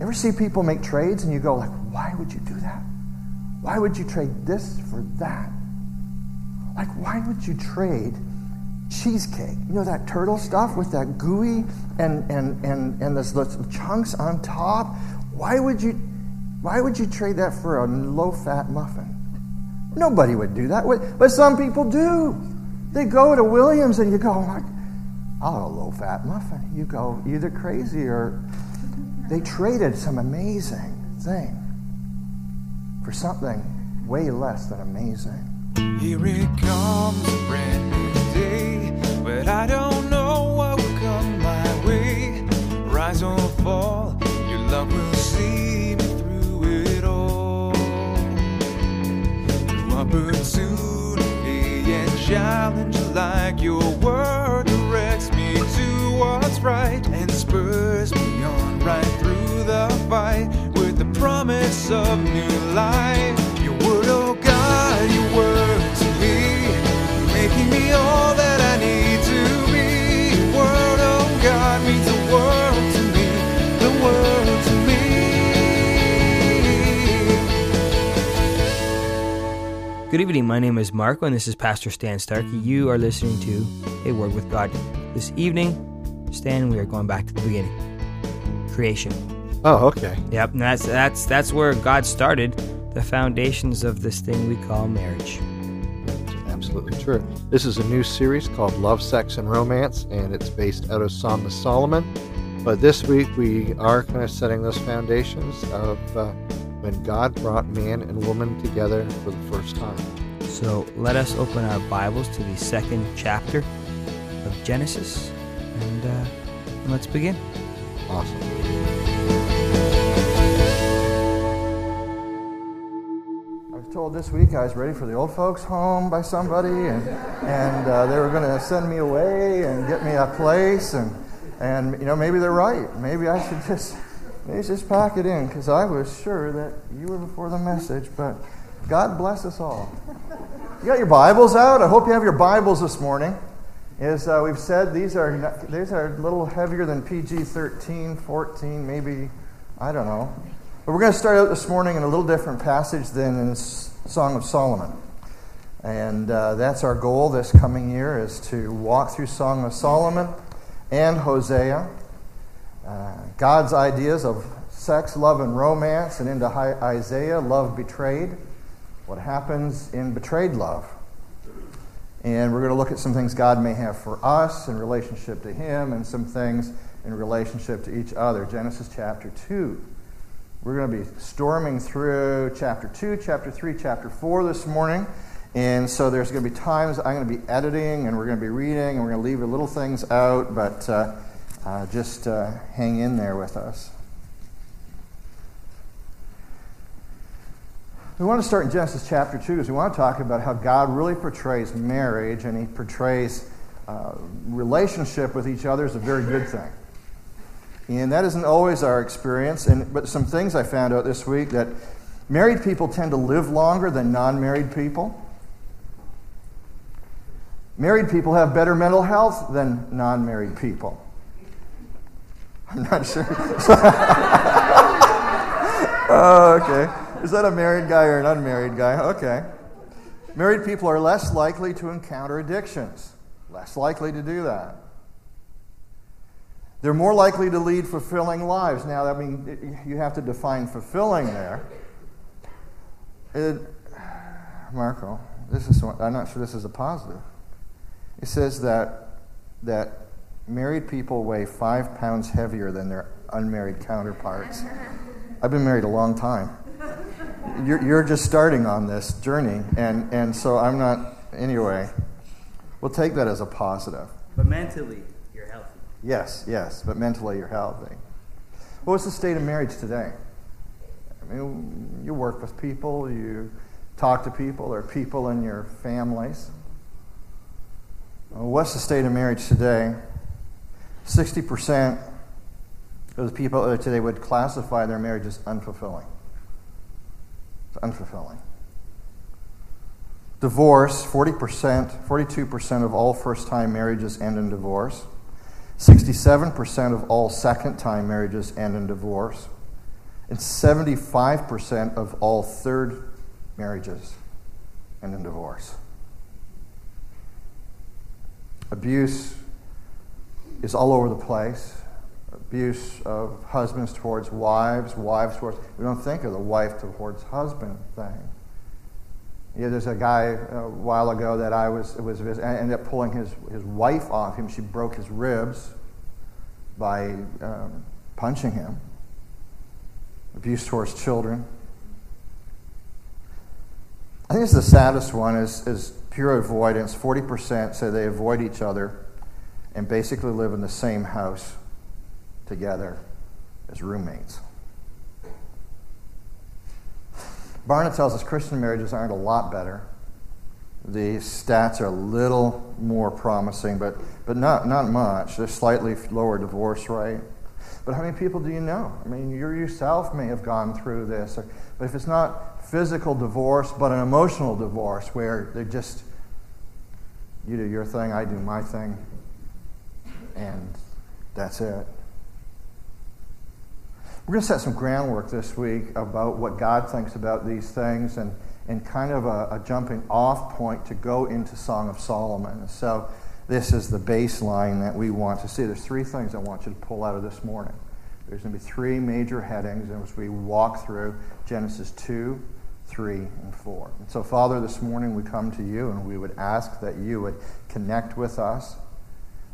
Ever see people make trades and you go like, why would you do that? Why would you trade this for that? Like, why would you trade cheesecake? You know that turtle stuff with that gooey and and and and those little chunks on top. Why would you? Why would you trade that for a low-fat muffin? Nobody would do that, but some people do. They go to Williams and you go, like, I'll have a low-fat muffin. You go either crazy or they traded some amazing thing for something way less than amazing. Here it comes, a brand new day, but I don't know what will come my way. Rise or fall, your love will see me through it all. Through opportunity and challenge, like your of new life. Your word, oh God, your word to me, making me all that I need to be. Your word, oh God, means the world to me, the world to me. Good evening. My name is Marco, and this is Pastor Stan Starkey. You are listening to A Word with God. This evening, Stan, we are going back to the beginning creation. Oh, okay. Yep, and that's that's that's where God started the foundations of this thing we call marriage. Absolutely true. This is a new series called Love, Sex, and Romance, and it's based out of Song of Solomon. But this week we are kind of setting those foundations of uh, when God brought man and woman together for the first time. So let us open our Bibles to the second chapter of Genesis, and, uh, and let's begin. Awesome. Told this week I was ready for the old folks' home by somebody, and, and uh, they were going to send me away and get me a place, and, and you know maybe they're right. Maybe I should just maybe just pack it in because I was sure that you were before the message. But God bless us all. You got your Bibles out. I hope you have your Bibles this morning. As uh, we've said, these are these are a little heavier than PG 13, 14, maybe I don't know. But we're going to start out this morning in a little different passage than in Song of Solomon. And uh, that's our goal this coming year is to walk through Song of Solomon and Hosea. Uh, God's ideas of sex, love, and romance, and into Isaiah, love betrayed. What happens in betrayed love? And we're going to look at some things God may have for us in relationship to Him and some things in relationship to each other. Genesis chapter 2. We're going to be storming through chapter 2, chapter 3, chapter 4 this morning. And so there's going to be times I'm going to be editing and we're going to be reading and we're going to leave little things out, but uh, uh, just uh, hang in there with us. We want to start in Genesis chapter 2 because we want to talk about how God really portrays marriage and he portrays uh, relationship with each other as a very good thing. And that isn't always our experience. And, but some things I found out this week that married people tend to live longer than non married people. Married people have better mental health than non married people. I'm not sure. oh, okay. Is that a married guy or an unmarried guy? Okay. Married people are less likely to encounter addictions, less likely to do that. They're more likely to lead fulfilling lives. Now, I mean, you have to define fulfilling there. It, Marco, this is I'm not sure this is a positive. It says that that married people weigh five pounds heavier than their unmarried counterparts. I've been married a long time you're, you're just starting on this journey, and, and so I'm not, anyway, we'll take that as a positive. But mentally, you're healthy. Yes, yes, but mentally, you're healthy. What's the state of marriage today? I mean, you work with people, you talk to people, or people in your families. What's the state of marriage today? 60% of the people today would classify their marriage as unfulfilling. It's unfulfilling. Divorce 40%, 42% of all first time marriages end in divorce. 67% of all second time marriages end in divorce. and 75% of all third marriages end in divorce. Abuse is all over the place. Abuse of husbands towards wives, wives towards. We don't think of the wife towards husband thing. Yeah, there's a guy a while ago that I was was I ended up pulling his his wife off him. She broke his ribs by um, punching him. Abuse towards children. I think it's the saddest one is, is pure avoidance. 40% say they avoid each other and basically live in the same house together as roommates. Barna tells us Christian marriages aren't a lot better. The stats are a little more promising, but, but not, not much. There's slightly lower divorce rate. But how many people do you know? I mean, you yourself may have gone through this. Or, but if it's not physical divorce, but an emotional divorce where they're just, you do your thing, I do my thing, and that's it. We're going to set some groundwork this week about what God thinks about these things and, and kind of a, a jumping off point to go into Song of Solomon. So, this is the baseline that we want to see. There's three things I want you to pull out of this morning. There's going to be three major headings as we walk through Genesis 2, 3, and 4. And so, Father, this morning we come to you and we would ask that you would connect with us.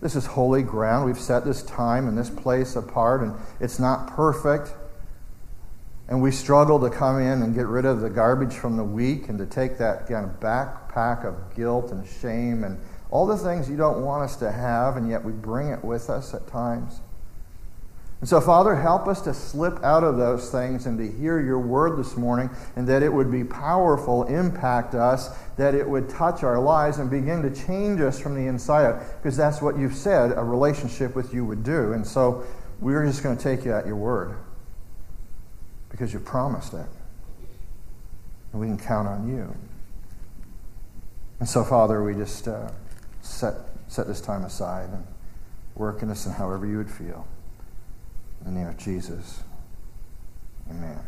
This is holy ground. We've set this time and this place apart, and it's not perfect. And we struggle to come in and get rid of the garbage from the week and to take that kind of backpack of guilt and shame and all the things you don't want us to have, and yet we bring it with us at times. And so, Father, help us to slip out of those things and to hear your word this morning, and that it would be powerful, impact us, that it would touch our lives and begin to change us from the inside out, because that's what you've said a relationship with you would do. And so, we're just going to take you at your word, because you promised it. And we can count on you. And so, Father, we just. Uh, set, set this time aside and work in us in however you would feel. In the name of Jesus, amen.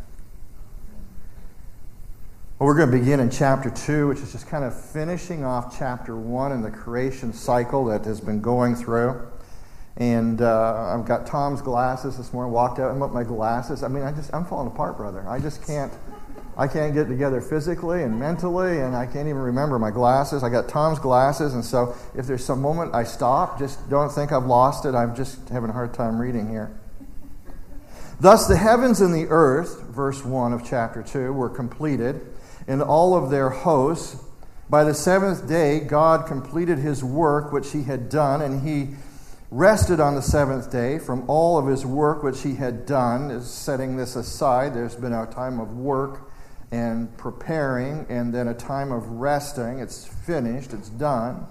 Well, we're going to begin in chapter 2, which is just kind of finishing off chapter 1 in the creation cycle that has been going through. And uh, I've got Tom's glasses this morning, walked out and put my glasses. I mean, I just, I'm falling apart, brother. I just can't. I can't get together physically and mentally, and I can't even remember my glasses. I got Tom's glasses, and so if there's some moment I stop, just don't think I've lost it. I'm just having a hard time reading here. Thus, the heavens and the earth, verse 1 of chapter 2, were completed, and all of their hosts. By the seventh day, God completed his work which he had done, and he rested on the seventh day from all of his work which he had done. Setting this aside, there's been a time of work and preparing, and then a time of resting. It's finished, it's done.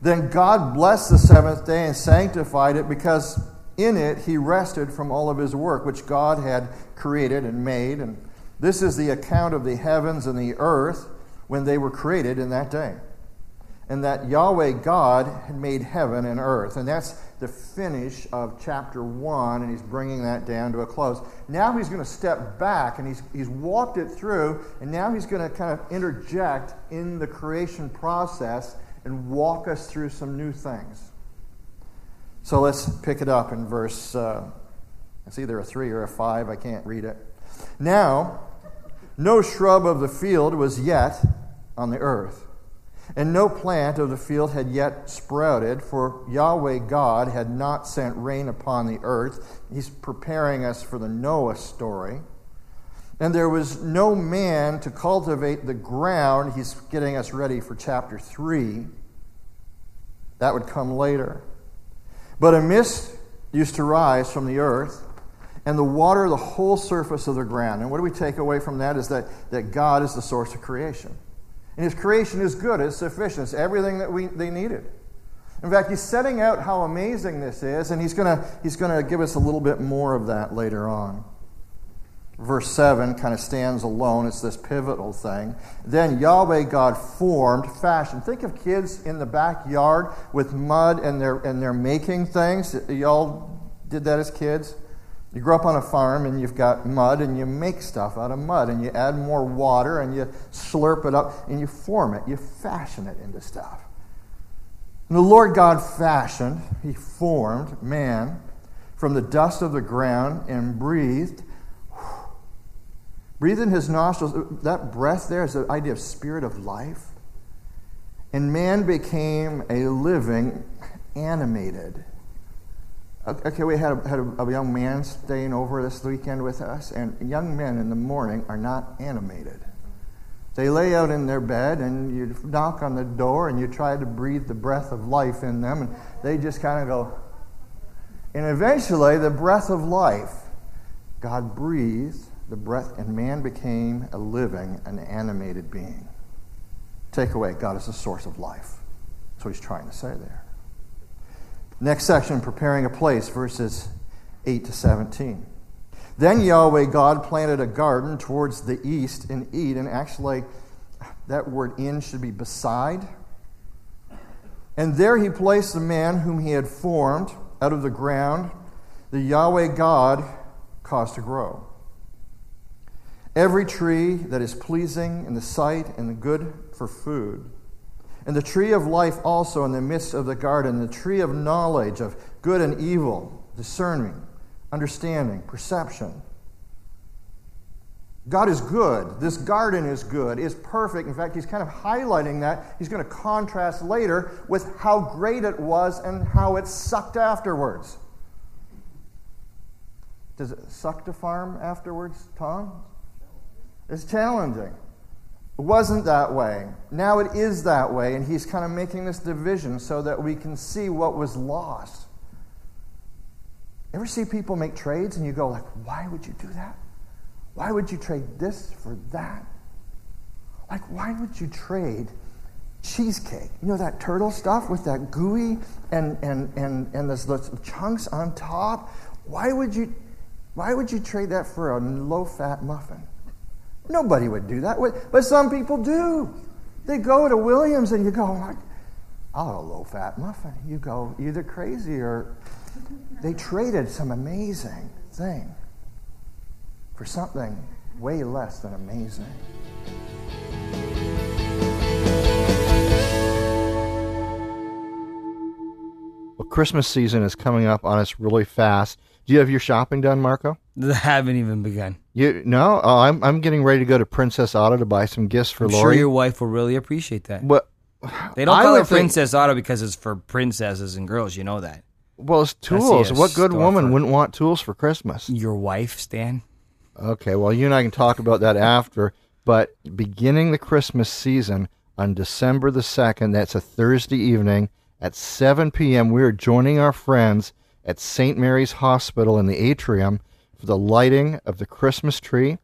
Then God blessed the seventh day and sanctified it because in it he rested from all of his work, which God had created and made. And this is the account of the heavens and the earth when they were created in that day and that Yahweh God had made heaven and earth. And that's the finish of chapter 1, and he's bringing that down to a close. Now he's going to step back, and he's, he's walked it through, and now he's going to kind of interject in the creation process and walk us through some new things. So let's pick it up in verse, uh, it's either a 3 or a 5, I can't read it. Now, no shrub of the field was yet on the earth and no plant of the field had yet sprouted, for Yahweh God had not sent rain upon the earth. He's preparing us for the Noah story. And there was no man to cultivate the ground. He's getting us ready for chapter 3. That would come later. But a mist used to rise from the earth and the water the whole surface of the ground. And what do we take away from that is that, that God is the source of creation. And his creation is good, it's sufficient, it's everything that we, they needed. In fact, he's setting out how amazing this is, and he's going he's going to give us a little bit more of that later on. Verse 7 kind of stands alone. It's this pivotal thing. Then Yahweh God formed, fashioned. Think of kids in the backyard with mud and they're, and they're making things. Y'all did that as kids? You grow up on a farm and you've got mud and you make stuff out of mud and you add more water and you slurp it up and you form it, you fashion it into stuff. And the Lord God fashioned, He formed man from the dust of the ground and breathed. Breathed in his nostrils. That breath there is the idea of spirit of life. And man became a living, animated Okay, we had, a, had a, a, young man staying over this weekend with us, and young men in the morning are not animated. They lay out in their bed, and you knock on the door, and you try to breathe the breath of life in them, and they just kind of go. And eventually, the breath of life, God breathed the breath, and man became a living, an animated being. Take away, God is the source of life. That's what he's trying to say there. Next section, preparing a place, verses 8 to 17. Then Yahweh God planted a garden towards the east in Eden. Actually, that word in should be beside. And there he placed the man whom he had formed out of the ground, the Yahweh God caused to grow. Every tree that is pleasing in the sight and good for food and the tree of life also in the midst of the garden, the tree of knowledge of good and evil, discerning, understanding, perception. God is good. This garden is good, is perfect. In fact, he's kind of highlighting that. He's going to contrast later with how great it was and how it sucked afterwards. Does it suck to farm afterwards, Tom? It's challenging. It wasn't that way. Now it is that way, and he's kind of making this division so that we can see what was lost. Ever see people make trades and you go like, "Why would you do that? Why would you trade this for that? Like why would you trade cheesecake? You know that turtle stuff with that gooey and and and and those, those chunks on top? Why would you why would you trade that for a low-fat muffin? Nobody would do that. But some people do. They go to Williams and you go, oh like, I'll a low fat muffin. You go either crazy or they traded some amazing thing for something way less than amazing. Well, Christmas season is coming up on us really fast. Do you have your shopping done, Marco? I haven't even begun. You no, oh, I'm I'm getting ready to go to Princess Auto to buy some gifts for I'm Lori. Sure, your wife will really appreciate that. But they don't call it Princess Auto because it's for princesses and girls. You know that. Well, it's tools. What good woman wouldn't want tools for Christmas? Your wife, Stan. Okay, well, you and I can talk about that after. But beginning the Christmas season on December the second, that's a Thursday evening at 7 p.m. We are joining our friends at St. Mary's Hospital in the atrium for the lighting of the Christmas tree.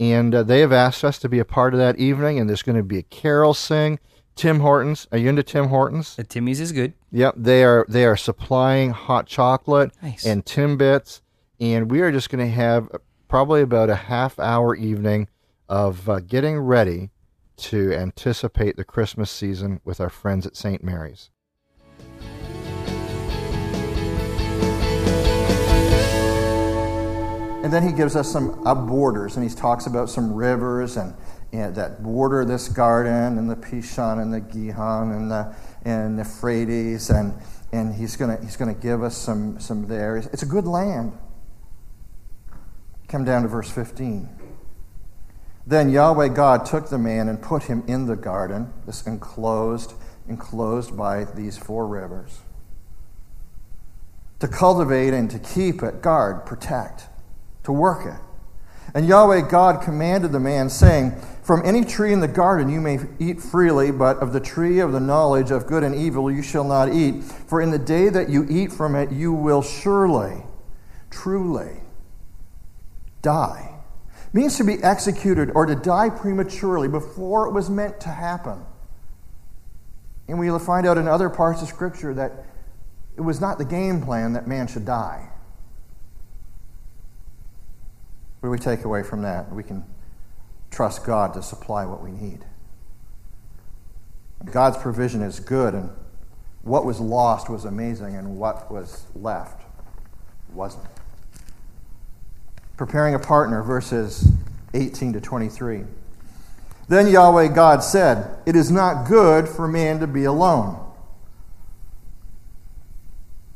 And uh, they have asked us to be a part of that evening, and there's going to be a carol sing. Tim Hortons, are you into Tim Hortons? The Timmy's is good. Yep, they are. They are supplying hot chocolate nice. and Timbits, and we are just going to have probably about a half hour evening of uh, getting ready to anticipate the Christmas season with our friends at St. Mary's. And then he gives us some uh, borders, and he talks about some rivers and, that border this garden, and the Pishon and the Gihon and the and the Euphrates, and and he's gonna he's gonna give us some some there. It's a good land. Come down to verse 15. Then Yahweh God took the man and put him in the garden, this enclosed, enclosed by these four rivers, to cultivate and to keep it, guard, protect to work it. And Yahweh God commanded the man, saying, From any tree in the garden you may eat freely, but of the tree of the knowledge of good and evil you shall not eat. For in the day that you eat from it, you will surely, truly die. means to be executed or to die prematurely before it was meant to happen. And we'll find out in other parts of Scripture that it was not the game plan that man should die. What do we take away from that? We can trust God to supply what we need. God's provision is good, and what was lost was amazing, and what was left wasn't. Preparing a partner, verses 18 to 23. Then Yahweh God said, It is not good for man to be alone.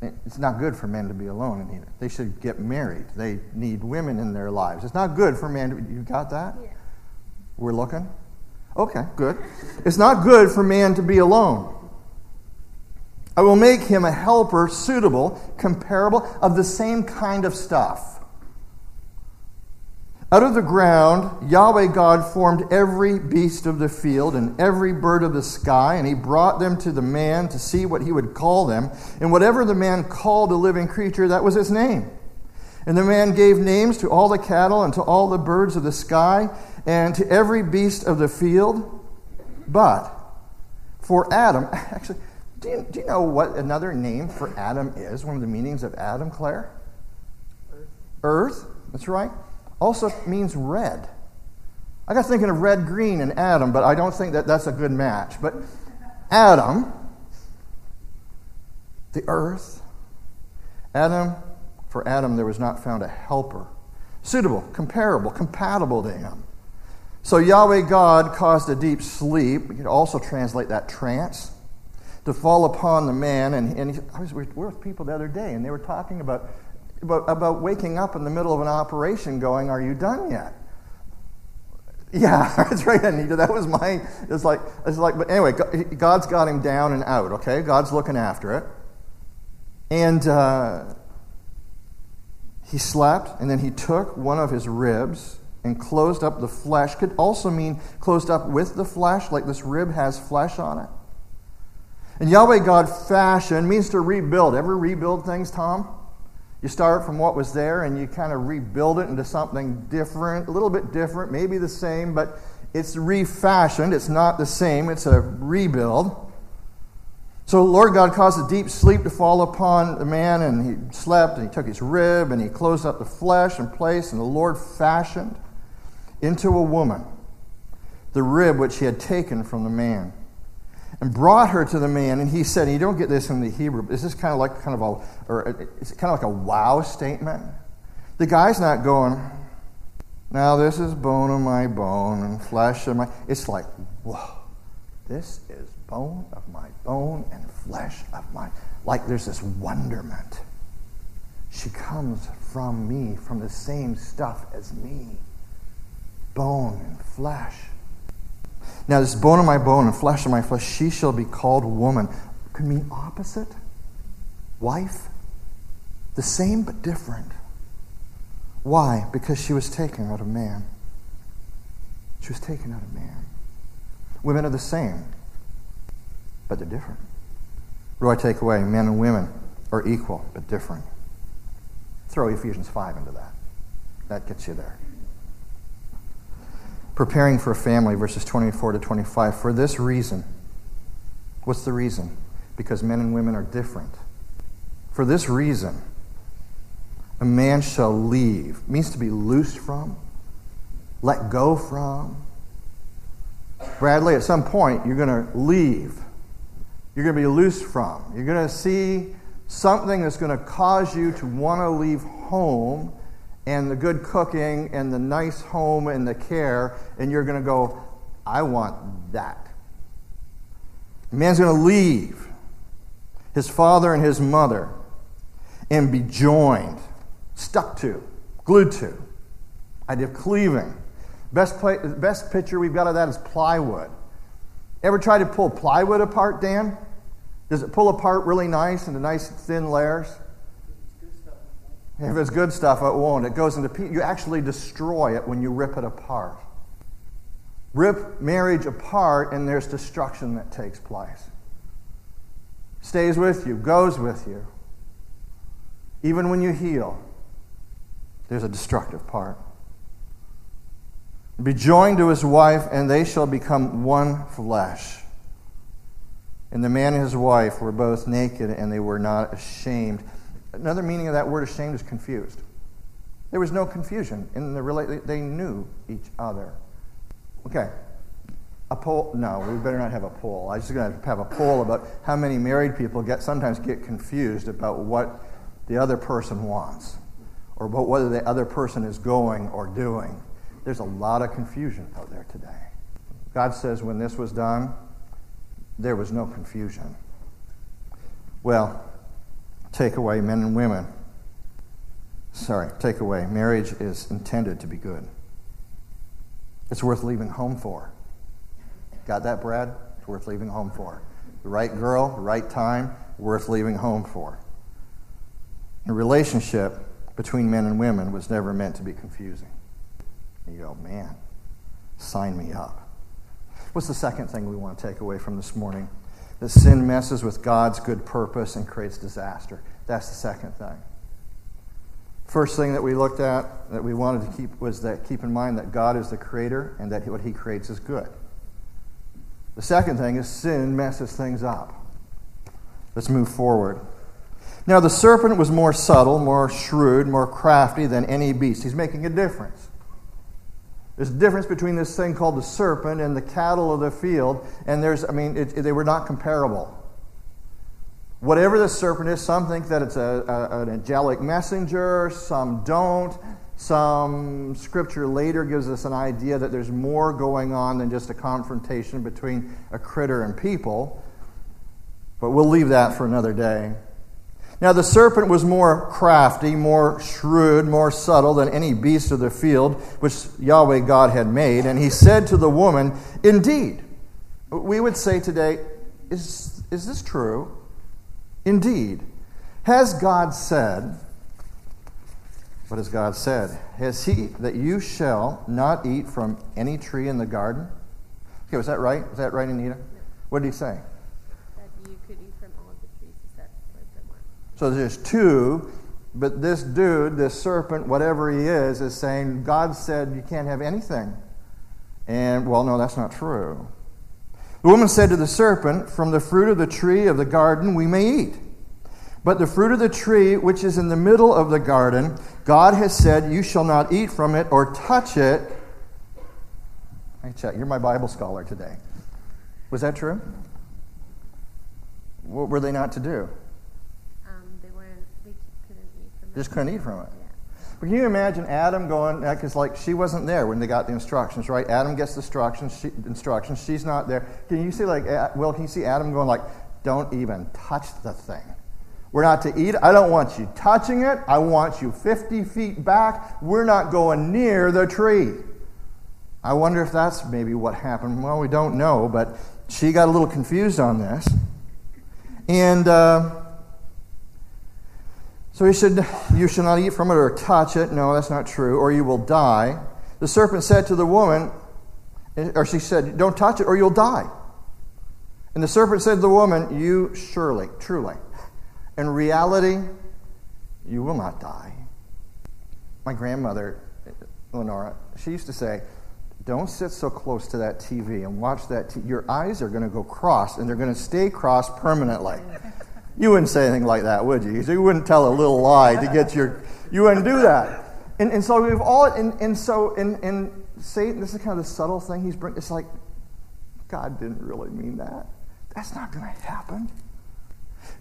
It's not good for men to be alone either. They should get married. They need women in their lives. It's not good for men to. You got that? Yeah. We're looking? Okay, good. It's not good for man to be alone. I will make him a helper suitable, comparable, of the same kind of stuff. Out of the ground, Yahweh God formed every beast of the field and every bird of the sky, and he brought them to the man to see what he would call them. And whatever the man called a living creature, that was his name. And the man gave names to all the cattle and to all the birds of the sky and to every beast of the field. But for Adam, actually, do you, do you know what another name for Adam is? One of the meanings of Adam, Claire? Earth. Earth, that's right also means red. I got thinking of red, green, and Adam, but I don't think that that's a good match. But Adam, the earth, Adam, for Adam there was not found a helper suitable, comparable, compatible to him. So Yahweh God caused a deep sleep. You could also translate that trance to fall upon the man. And, and he, I was with people the other day, and they were talking about about, about waking up in the middle of an operation going, Are you done yet? Yeah, that's right, Anita. That was my. It's like, it's like, but anyway, God's got him down and out, okay? God's looking after it. And uh, he slept, and then he took one of his ribs and closed up the flesh. Could also mean closed up with the flesh, like this rib has flesh on it. And Yahweh God fashioned means to rebuild. Ever rebuild things, Tom? You start from what was there and you kind of rebuild it into something different, a little bit different, maybe the same, but it's refashioned. It's not the same, it's a rebuild. So Lord God caused a deep sleep to fall upon the man, and he slept, and he took his rib, and he closed up the flesh and place, and the Lord fashioned into a woman the rib which he had taken from the man and brought her to the man. And he said, you don't get this in the Hebrew, but this is kind of like kind of a, or uh, it's kind of like a wow statement. The guy's not going, now this is bone of my bone and flesh of my. It's like, whoa, this is bone of my bone and flesh of my. Like there's this wonderment. She comes from me, from the same stuff as me bone and flesh. Now, this bone of my bone and flesh of my flesh, she shall be called woman. Could mean opposite. Wife. The same but different. Why? Because she was taken out of man. She was taken out of man. Women are the same, but they're different. What do I take away? Men and women are equal, but different. Throw Ephesians 5 into that. That gets you there preparing for a family, verses 24 to 25. For this reason, what's the reason? Because men and women are different. For this reason, a man shall leave, means to be loosed from, let go from. Bradley, at some point, you're going to leave. You're going to be loosed from. You're going to see something that's going to cause you to want to leave home and the good cooking and the nice home and the care, and you're going to go, I want that. Man's going to leave his father and his mother and be joined, stuck to, glued to. Idea of cleaving. Best, play, best picture we've got of that is plywood. Ever try to pull plywood apart, Dan? Does it pull apart really nice into nice thin layers? If it's good stuff, it won't. It goes into you actually destroy it when you rip it apart. Rip marriage apart, and there's destruction that takes place. Stays with you, goes with you. Even when you heal, there's a destructive part. Be joined to his wife, and they shall become one flesh. And the man and his wife were both naked, and they were not ashamed. Another meaning of that word ashamed is confused. There was no confusion in the relate. They knew each other. Okay. A poll? No, we better not have a poll. I'm just going to have a poll about how many married people get sometimes get confused about what the other person wants, or about whether the other person is going or doing. There's a lot of confusion out there today. God says when this was done, there was no confusion. Well, take away men and women. Sorry, take away. Marriage is intended to be good. It's worth leaving home for. Got that, Brad? It's worth leaving home for. The right girl, the right time, worth leaving home for. The relationship between men and women was never meant to be confusing. You go, man, sign me up. What's the second thing we want to take away from this morning? That sin messes with God's good purpose and creates disaster. That's the second thing. First thing that we looked at that we wanted to keep was that keep in mind that God is the creator and that what he creates is good. The second thing is sin messes things up. Let's move forward. Now, the serpent was more subtle, more shrewd, more crafty than any beast. He's making a difference. There's a difference between this thing called the serpent and the cattle of the field, and there's, I mean, it, it, they were not comparable. Whatever the serpent is, some think that it's a, a, an angelic messenger, some don't. Some scripture later gives us an idea that there's more going on than just a confrontation between a critter and people. But we'll leave that for another day. Now, the serpent was more crafty, more shrewd, more subtle than any beast of the field which Yahweh God had made. And he said to the woman, Indeed, we would say today, is, is this true? Indeed. Has God said, what has God said? Has He that you shall not eat from any tree in the garden? Okay, was that right? Was that right, Anita? What did he say? That you could eat from all of the trees except for the one. So there's two, but this dude, this serpent, whatever he is, is saying, God said you can't have anything. And, well, no, that's not true. The woman said to the serpent, From the fruit of the tree of the garden we may eat. But the fruit of the tree which is in the middle of the garden, God has said, You shall not eat from it or touch it. Hey, check. You're my Bible scholar today. Was that true? What were they not to do? Um, they weren't. They couldn't eat from it. Just couldn't eat from it. But can you imagine Adam going, because like she wasn't there when they got the instructions, right? Adam gets the instructions, she, instructions, she's not there. Can you see like, well, can you see Adam going like, don't even touch the thing. We're not to eat. I don't want you touching it. I want you 50 feet back. We're not going near the tree. I wonder if that's maybe what happened. Well, we don't know, but she got a little confused on this. And uh, so he said, You shall not eat from it or touch it. No, that's not true, or you will die. The serpent said to the woman, or she said, Don't touch it or you'll die. And the serpent said to the woman, You surely, truly, in reality, you will not die. My grandmother, Lenora, she used to say, Don't sit so close to that TV and watch that. T- Your eyes are going to go cross and they're going to stay crossed permanently. You wouldn't say anything like that, would you? You wouldn't tell a little lie to get your. You wouldn't do that. And, and so we've all. And, and so, and, and Satan, this is kind of the subtle thing he's bringing. It's like, God didn't really mean that. That's not going to happen.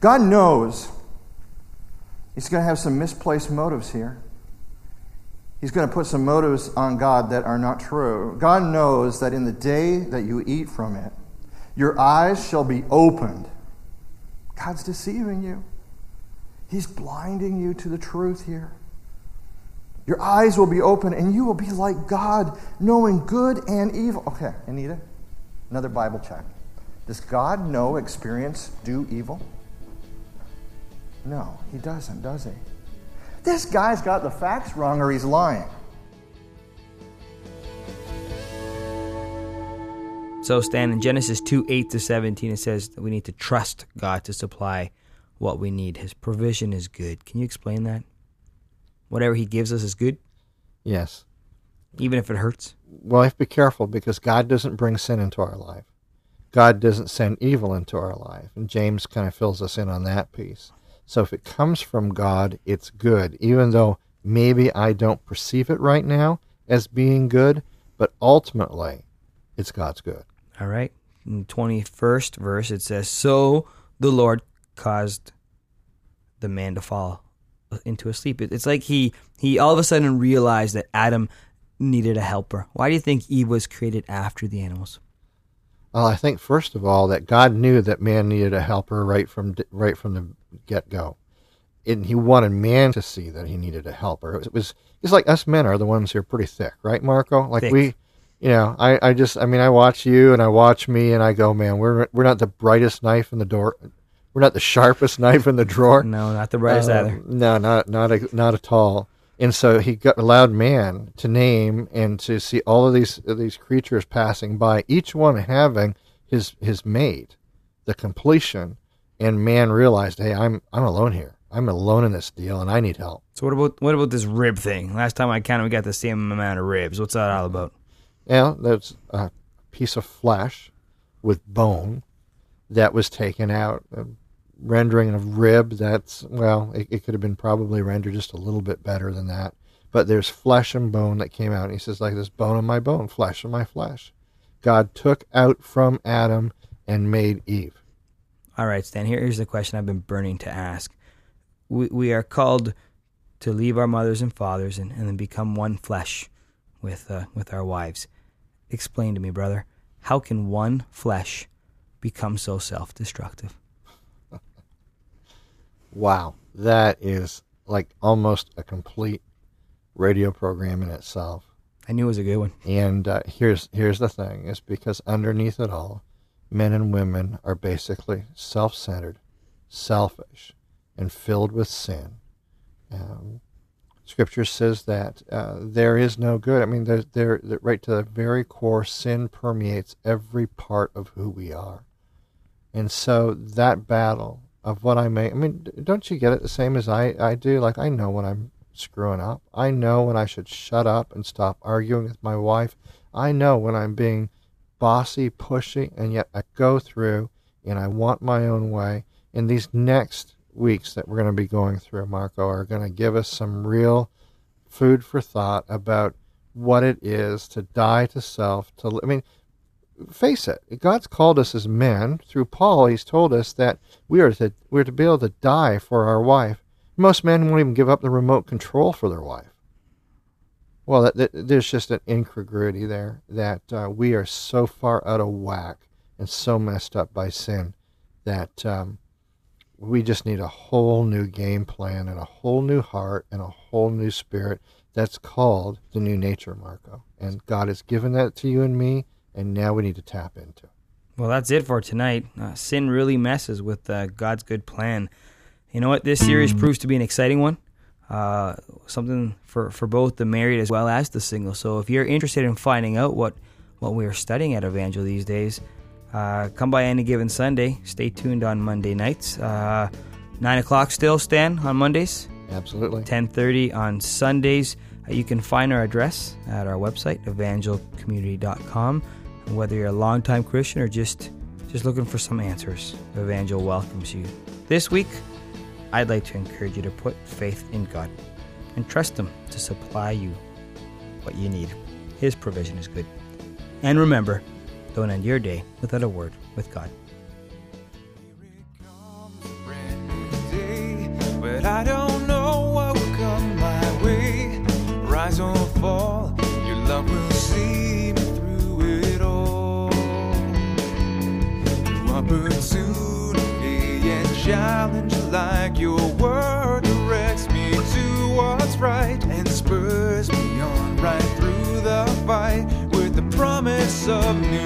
God knows he's going to have some misplaced motives here. He's going to put some motives on God that are not true. God knows that in the day that you eat from it, your eyes shall be opened. God's deceiving you. He's blinding you to the truth here. Your eyes will be open and you will be like God, knowing good and evil. Okay, Anita, another Bible check. Does God know, experience, do evil? No, he doesn't, does he? This guy's got the facts wrong or he's lying. So, Stan, in Genesis 2 8 to 17, it says that we need to trust God to supply what we need. His provision is good. Can you explain that? Whatever He gives us is good, Yes. even if it hurts? Well, I have to be careful because God doesn't bring sin into our life. God doesn't send evil into our life. And James kind of fills us in on that piece. So if it comes from God, it's good, even though maybe I don't perceive it right now as being good, but ultimately, it's God's good. All right. In the 21st verse, it says, So the Lord caused the man to fall into a sleep. It's like he he all of a sudden realized that Adam needed a helper. Why do you think Eve was created after the animals? Well, I think first of all that God knew that man needed a helper right from right from the get go, and He wanted man to see that he needed a helper. It was, it was it's like us men are the ones who are pretty thick, right, Marco? Like Thick. we, you know, I, I just I mean I watch you and I watch me and I go, man, we're we're not the brightest knife in the door, we're not the sharpest knife in the drawer. No, not the brightest Uh, either. No, not not a, not at all. And so he got, allowed man to name and to see all of these these creatures passing by, each one having his his mate, the completion. And man realized, hey, I'm I'm alone here. I'm alone in this deal, and I need help. So what about what about this rib thing? Last time I counted, we got the same amount of ribs. What's that all about? Yeah, there's a piece of flesh with bone that was taken out, a rendering of rib. That's well, it, it could have been probably rendered just a little bit better than that. But there's flesh and bone that came out. And he says, like this bone of my bone, flesh of my flesh. God took out from Adam and made Eve. All right, Stan. Here's the question I've been burning to ask. We we are called to leave our mothers and fathers and, and then become one flesh with uh, with our wives. Explain to me, brother, how can one flesh become so self-destructive? Wow, that is like almost a complete radio program in itself. I knew it was a good one. And uh, here's here's the thing: is because underneath it all, men and women are basically self-centered, selfish, and filled with sin. Um, scripture says that uh, there is no good. I mean, there, there, right to the very core, sin permeates every part of who we are. And so that battle of what I may, I mean, don't you get it the same as I, I do? Like, I know when I'm screwing up. I know when I should shut up and stop arguing with my wife. I know when I'm being bossy, pushy, and yet I go through and I want my own way. And these next weeks that we're going to be going through, Marco, are going to give us some real food for thought about what it is to die to self. To I mean, face it, God's called us as men. Through Paul, He's told us that we are to we're to be able to die for our wife. Most men won't even give up the remote control for their wife. Well, that, that, there's just an incongruity there that uh, we are so far out of whack and so messed up by sin that um, we just need a whole new game plan and a whole new heart and a whole new spirit. That's called the new nature, Marco. And God has given that to you and me, and now we need to tap into it. Well, that's it for tonight. Uh, sin really messes with uh, God's good plan. You know what? This series proves to be an exciting one. Uh, something for, for both the married as well as the single. So if you're interested in finding out what, what we are studying at Evangel these days, uh, come by any given Sunday. Stay tuned on Monday nights. Uh, 9 o'clock still, Stan, on Mondays. Absolutely. 10:30 on Sundays. Uh, you can find our address at our website evangelcommunity.com. And whether you're a longtime Christian or just just looking for some answers, Evangel welcomes you. This week, I'd like to encourage you to put faith in God and trust Him to supply you what you need. His provision is good. And remember, don't end your day without a word with God. opportunity and challenge like your word directs me to what's right and spurs me on right through the fight with the promise of new